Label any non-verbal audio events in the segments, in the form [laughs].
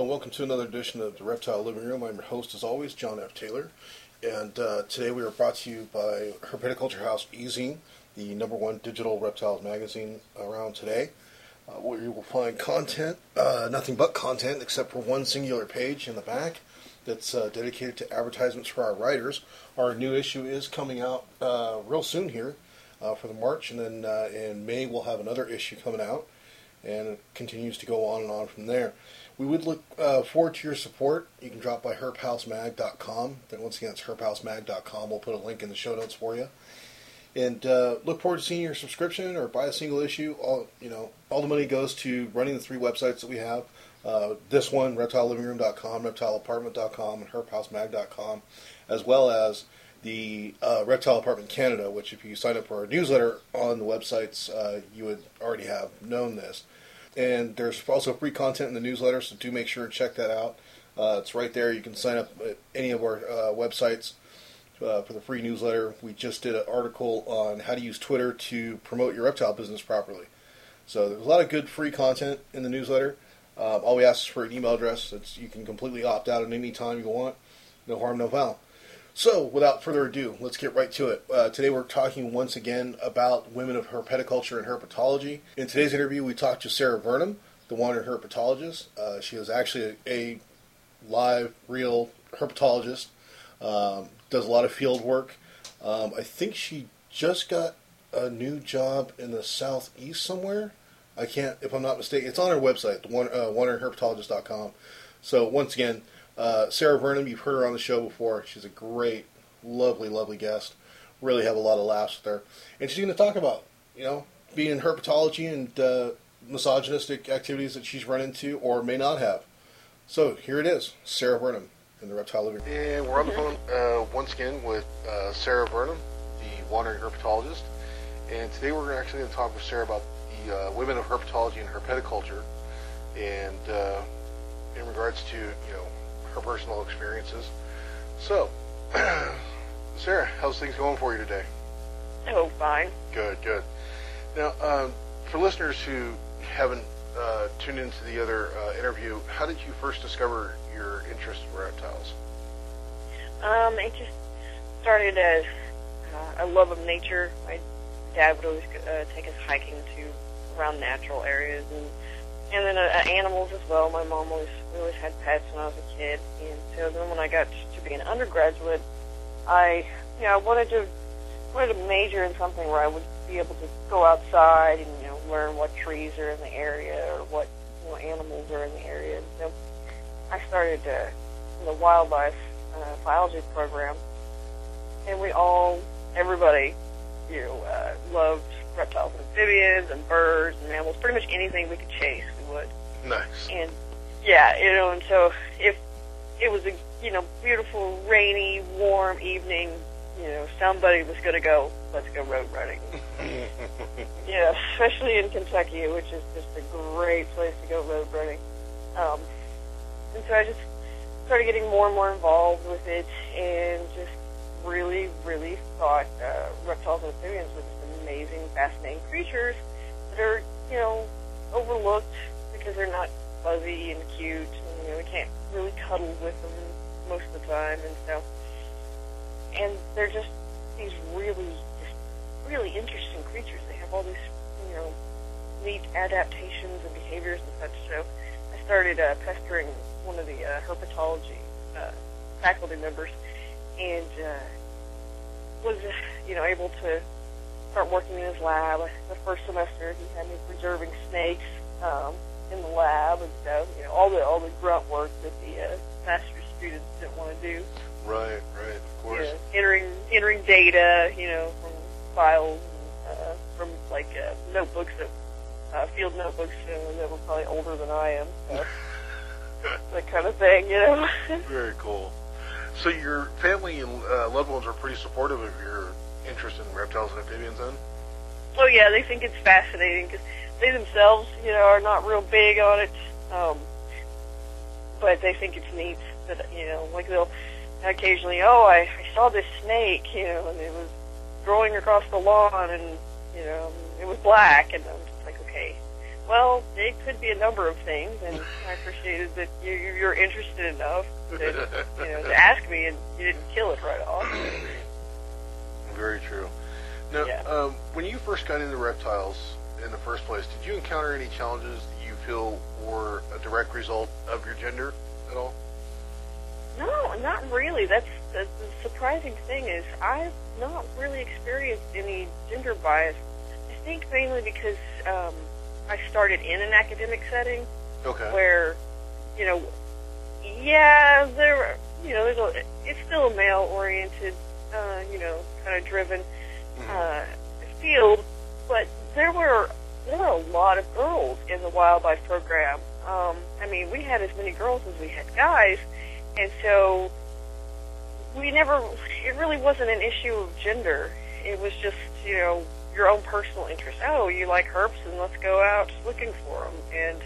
and welcome to another edition of the Reptile Living Room. I'm your host, as always, John F. Taylor, and uh, today we are brought to you by Herpetoculture House eZine, the number one digital reptiles magazine around today, uh, where you will find content, uh, nothing but content, except for one singular page in the back that's uh, dedicated to advertisements for our writers. Our new issue is coming out uh, real soon here uh, for the March, and then in May we'll have another issue coming out, and it continues to go on and on from there. We would look uh, forward to your support. You can drop by herphousemag.com. Then once again, it's herphousemag.com. We'll put a link in the show notes for you. And uh, look forward to seeing your subscription or buy a single issue. All you know, all the money goes to running the three websites that we have. Uh, this one, reptilelivingroom.com, reptileapartment.com, and herphousemag.com, as well as the uh, Reptile Apartment Canada, which if you sign up for our newsletter on the websites, uh, you would already have known this. And there's also free content in the newsletter, so do make sure to check that out. Uh, it's right there. You can sign up at any of our uh, websites uh, for the free newsletter. We just did an article on how to use Twitter to promote your reptile business properly. So there's a lot of good free content in the newsletter. Um, all we ask is for an email address. It's, you can completely opt out at any time you want. No harm, no foul. So, without further ado, let's get right to it. Uh, today we're talking once again about women of herpetoculture and herpetology. In today's interview, we talked to Sarah Burnham, the wandering herpetologist. Uh, she is actually a, a, live, real herpetologist, um, does a lot of field work. Um, I think she just got a new job in the southeast somewhere. I can't, if I'm not mistaken. It's on her website, the one, uh, wanderingherpetologist.com. So, once again, uh, Sarah Burnham, you've heard her on the show before. She's a great, lovely, lovely guest. Really have a lot of laughs with her. And she's going to talk about, you know, being in herpetology and uh, misogynistic activities that she's run into or may not have. So here it is, Sarah Burnham in the Reptile Living Room. And we're on the phone uh, once again with uh, Sarah Burnham, the wandering herpetologist. And today we're actually going to talk with Sarah about the uh, women of herpetology and herpetoculture, and uh, in regards to you know her personal experiences. So, [clears throat] Sarah, how's things going for you today? Oh, fine. Good, good. Now, um, for listeners who haven't uh, tuned into the other uh, interview, how did you first discover your interest in reptiles? Um, it just started as uh, a love of nature. My dad would always uh, take us hiking to around natural areas and and then uh, animals as well. My mom always we always had pets when I was a kid, and so then when I got to be an undergraduate, I you know I wanted to wanted to major in something where I would be able to go outside and you know learn what trees are in the area or what you know animals are in the area. And so I started uh, the wildlife uh, biology program, and we all everybody you know uh, loved reptiles and amphibians and birds and mammals, pretty much anything we could chase, Nice. And yeah, you know, and so if it was a you know beautiful, rainy, warm evening, you know, somebody was going to go. Let's go road running. [laughs] yeah, especially in Kentucky, which is just a great place to go road running. Um, and so I just started getting more and more involved with it, and just really, really thought uh, reptiles and amphibians were just amazing, fascinating creatures that are, you know, overlooked because they're not fuzzy and cute. And, you know, we can't really cuddle with them most of the time, and so, and they're just these really, just really interesting creatures. They have all these, you know, neat adaptations and behaviors and such. So, I started uh, pestering one of the uh, herpetology uh, faculty members, and uh, was, you know, able to start working in his lab. The first semester, he had me preserving snakes um, in the lab and stuff. You know, all the all the grunt work that the uh, master's students didn't want to do. Right, right, of course. You know, entering entering data, you know, from files, and, uh, from like uh, notebooks that uh, field notebooks uh, that were probably older than I am. So, [laughs] that kind of thing, you know. [laughs] Very cool. So your family and uh, loved ones are pretty supportive of your interest in reptiles and amphibians, then? Oh yeah, they think it's fascinating because they themselves, you know, are not real big on it, um, but they think it's neat that you know, like they'll occasionally, oh, I, I saw this snake, you know, and it was growing across the lawn, and you know, it was black, and I'm just like, okay, well, it could be a number of things, and I appreciated that you, you're interested enough to, you know, to ask me, and you didn't kill it right off. Very true. Now, Yeah. um, when you first got into reptiles in the first place, did you encounter any challenges that you feel were a direct result of your gender at all? No, not really. That's the, the surprising thing is I've not really experienced any gender bias. I think mainly because um, I started in an academic setting Okay. where, you know, yeah, there, you know, there's a, it's still a male-oriented, uh, you know, kind of driven uh, field, but there were there were a lot of girls in the wildlife program. Um, I mean, we had as many girls as we had guys, and so we never. It really wasn't an issue of gender. It was just you know your own personal interest. Oh, you like herps, and let's go out looking for them. And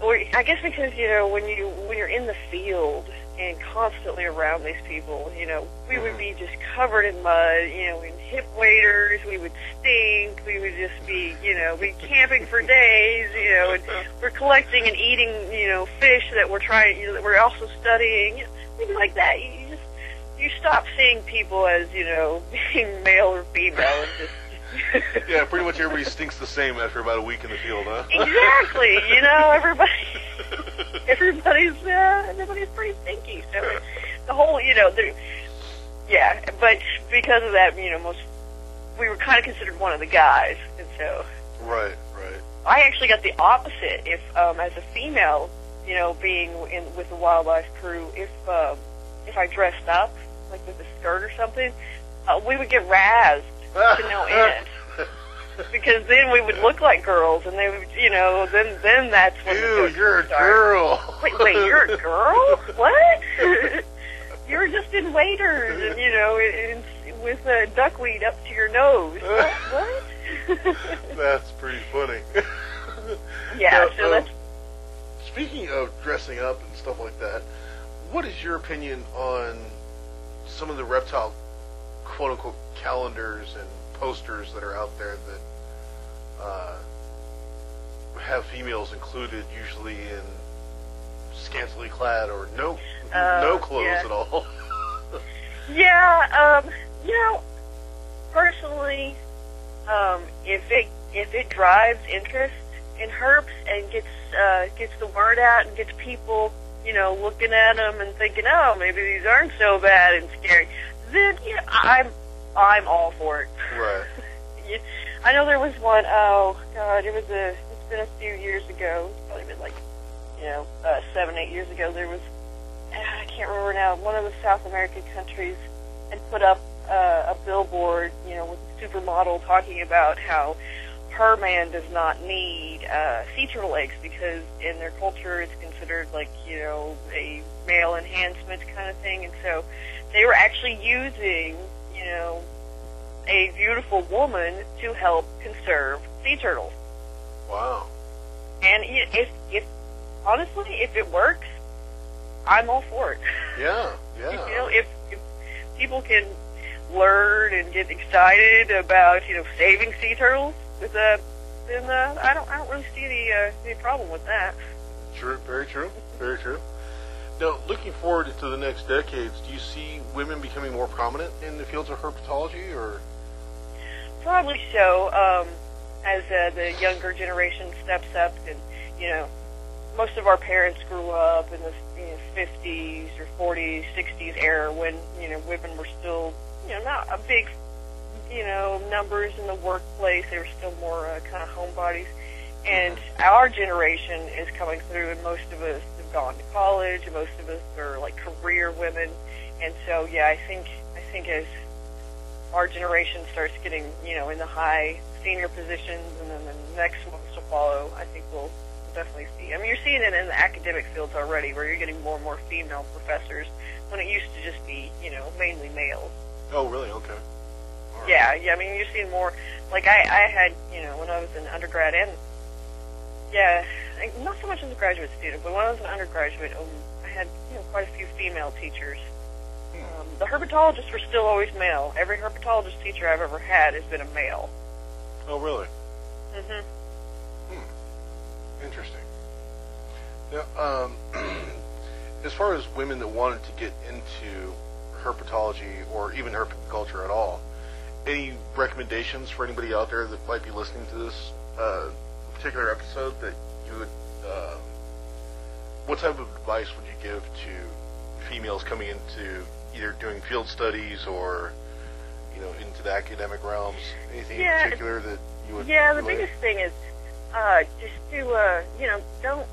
or I guess because you know when you when you're in the field and constantly around these people, you know, we would mm-hmm. be just covered in mud, you know, in hip waders, we would stink, we would just be, you know, be camping for days, you know, and we're collecting and eating, you know, fish that we're trying, you know, that we're also studying, you know, things like that. You you just you stop seeing people as, you know, [laughs] being male or female and just [laughs] yeah, pretty much everybody stinks the same after about a week in the field, huh? exactly. You know, [laughs] everybody, everybody's, uh, everybody's pretty stinky. So the whole, you know, the, yeah. But because of that, you know, most we were kind of considered one of the guys, and so right, right. I actually got the opposite. If um, as a female, you know, being in with the wildlife crew, if um, if I dressed up like with a skirt or something, uh, we would get razzed to no end. [laughs] Because then we would look like girls, and they would, you know, then then that's when the Ew, jokes you're a start. girl. Wait, wait, you're a girl? [laughs] What? [laughs] you were just in waders, and you know, in, in, with uh, duckweed up to your nose. What? what? That's pretty funny. yeah, Now, so um, that's Speaking of dressing up and stuff like that, what is your opinion on some of the reptile quote unquote calendars and posters that are out there that uh, have females included, usually in scantily clad or no Uh, no clothes yeah. at all? [laughs] Yeah, um, you know, personally, um, if it if it drives interest in herps and gets uh, gets the word out and gets people, you know, looking at them and thinking, oh, maybe these aren't so bad and scary, then yeah, I'm I'm all for it. right. [laughs] You- I know there was one oh God, it was a, it's been a few years ago. It's probably been like, you know, uh, seven, eight years ago. There was, ah, I can't remember now, one of the South American countries and put up uh, a billboard, you know, with a supermodel talking about how her man does not need uh, sea turtle eggs because in their culture it's considered like, you know, a male enhancement kind of thing. And so they were actually using, you know, a beautiful woman to help conserve sea turtles. Wow. And if, if honestly, if it works, I'm all for it. Yeah. [laughs] Yeah. You know, if, if people can learn and get excited about you know saving sea turtles, with uh, then uh, I don't I don't really see any uh, any problem with that. True, very true, very true. Now, looking forward to the next decades, do you see women becoming more prominent in the fields of herpetology, or Probably so. Um, as uh, the younger generation steps up, and you know, most of our parents grew up in the you know, 50s or 40s, 60s era when you know women were still you know not a big you know numbers in the workplace. They were still more uh, kind of homebodies. And our generation is coming through, and most of us have gone to college, and most of us are like career women. And so, yeah, I think I think as our generation starts getting, you know, in the high senior positions, and then the next ones to follow, I think we'll definitely see. I mean, you're seeing it in the academic fields already, where you're getting more and more female professors, when it used to just be, you know, mainly males. oh, really? Okay. Yeah, yeah. I mean, you're seeing more. Like I, I had, you know, when I was an undergrad and yeah, not so much as a graduate student, but when I was an undergraduate, um, I had, you know, quite a few female teachers. Um, the herpetologists were still always male. Every herpetologist teacher I've ever had has been a male. Oh, really? hmm Interesting. Now, um, [clears throat] as far as women that wanted to get into herpetology or even herpetoculture at all, any recommendations for anybody out there that might be listening to this uh, particular episode that you would, uh, what type of advice would you give to females coming into either doing field studies or, you know, into the academic realms? Anything Yeah, in particular that you would Yeah, the biggest thing is uh, just to uh, you know don't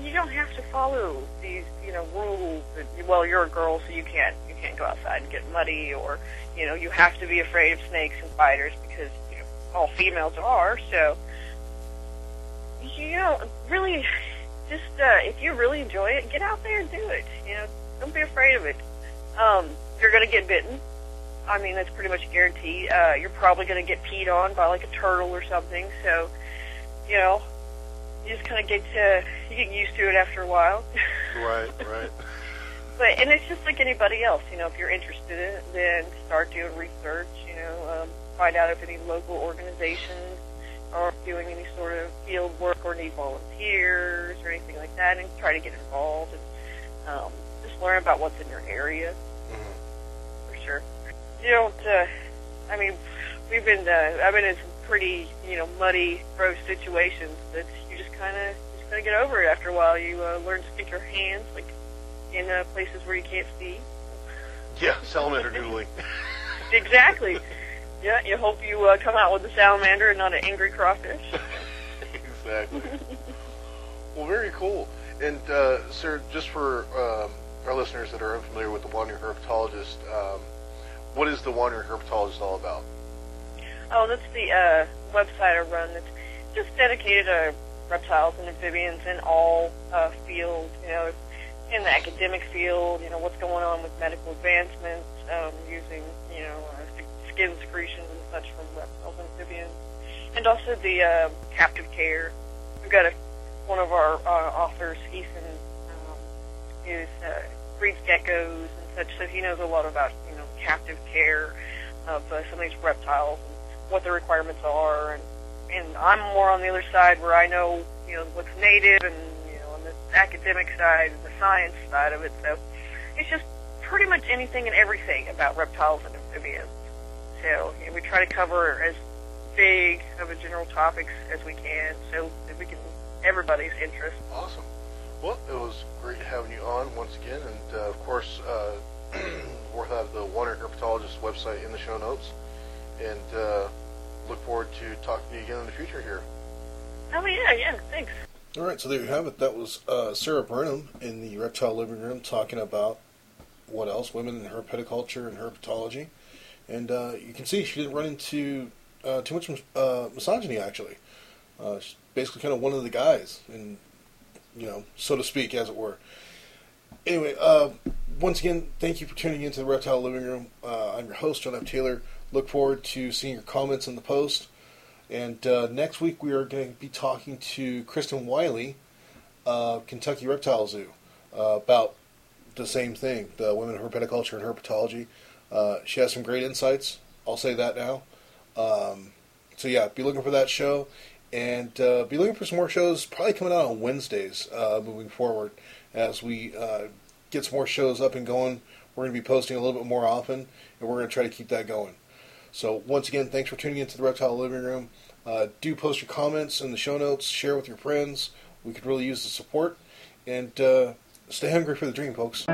you don't have to follow these you know rules. That, well, you're a girl, so you can't you can't go outside and get muddy, or you know you have to be afraid of snakes and spiders because you know all females are. So you know really just uh, if you really enjoy it, get out there and do it. You know, don't be afraid of it. Um, you're gonna get bitten. I mean, that's pretty much guaranteed. Uh, you're probably going to get peed on by like a turtle or something. So, you know, you just kind of get to you get used to it after a while. [laughs] Right, right. but and it's just like anybody else. You know, if you're interested in it, then start doing research. You know, um, find out if any local organizations are doing any sort of field work or need volunteers or anything like that, and try to get involved and um, just learn about what's in your area Mhm. for sure. You don't. Uh, I mean, we've been. Uh, I've been in some pretty, you know, muddy, gross situations that kind of just kind of get over it after a while. You uh, learn to stick your hands like in uh, places where you can't see. Yeah, salamander noodling. [laughs] Exactly. yeah. You hope you uh, come out with a salamander and not an angry crawfish. [laughs] exactly. well, very cool. And, uh, sir, just for um, our listeners that are unfamiliar with the wandering herpetologist, um, what is the wandering herpetologist all about? Oh, that's the uh, website I run. It's just dedicated to reptiles and amphibians in all uh, fields. You know, in the academic field, you know what's going on with medical advancements, um, using you know uh, skin secretions and such from reptiles and amphibians, and also the uh, captive care. We've got a, one of our uh, authors, Ethan, um, uh, breeds geckos and such, so he knows a lot about you know captive care of uh, some of these reptiles and what the requirements are, and and I'm more on the other side where I know you know what's native and you know on the academic side and the science side of it. So it's just pretty much anything and everything about reptiles and amphibians. So you know, we try to cover as big of a general topics as we can, so that we can everybody's interest. Awesome. Well, it was great having you on once again, and uh, of course, uh, [clears throat] we'll have the wandering herpetologist website in the show notes, and uh, look forward to talking to you again in the future here. Oh yeah, yeah, thanks. All right, so there you have it. That was uh, Sarah Burnham in the Reptile Living Room talking about what else, women in herpetoculture and herpetology. And uh, you can see she didn't run into uh, too much uh, misogyny, actually. Uh, she's basically kind of one of the guys, and you know, so to speak, as it were. Anyway, uh, once again, thank you for tuning into the Reptile Living Room. Uh, I'm your host, John F. Taylor. Look forward to seeing your comments in the post. And uh, next week we are going to be talking to Kristen Wiley, uh, Kentucky Reptile Zoo, uh, about the same thing, the women in herpetoculture and herpetology. Uh, she has some great insights. I'll say that now. Um, so yeah, be looking for that show, and uh, be looking for some more shows. Probably coming out on Wednesdays moving forward as we get some more shows up and going. We're going to be posting a little bit more often, and we're going to try to keep that going. So once again, thanks for tuning into the Reptile Living Room. Uh, do post your comments in the show notes. Share with your friends. We could really use the support. And uh, stay hungry for the dream, folks.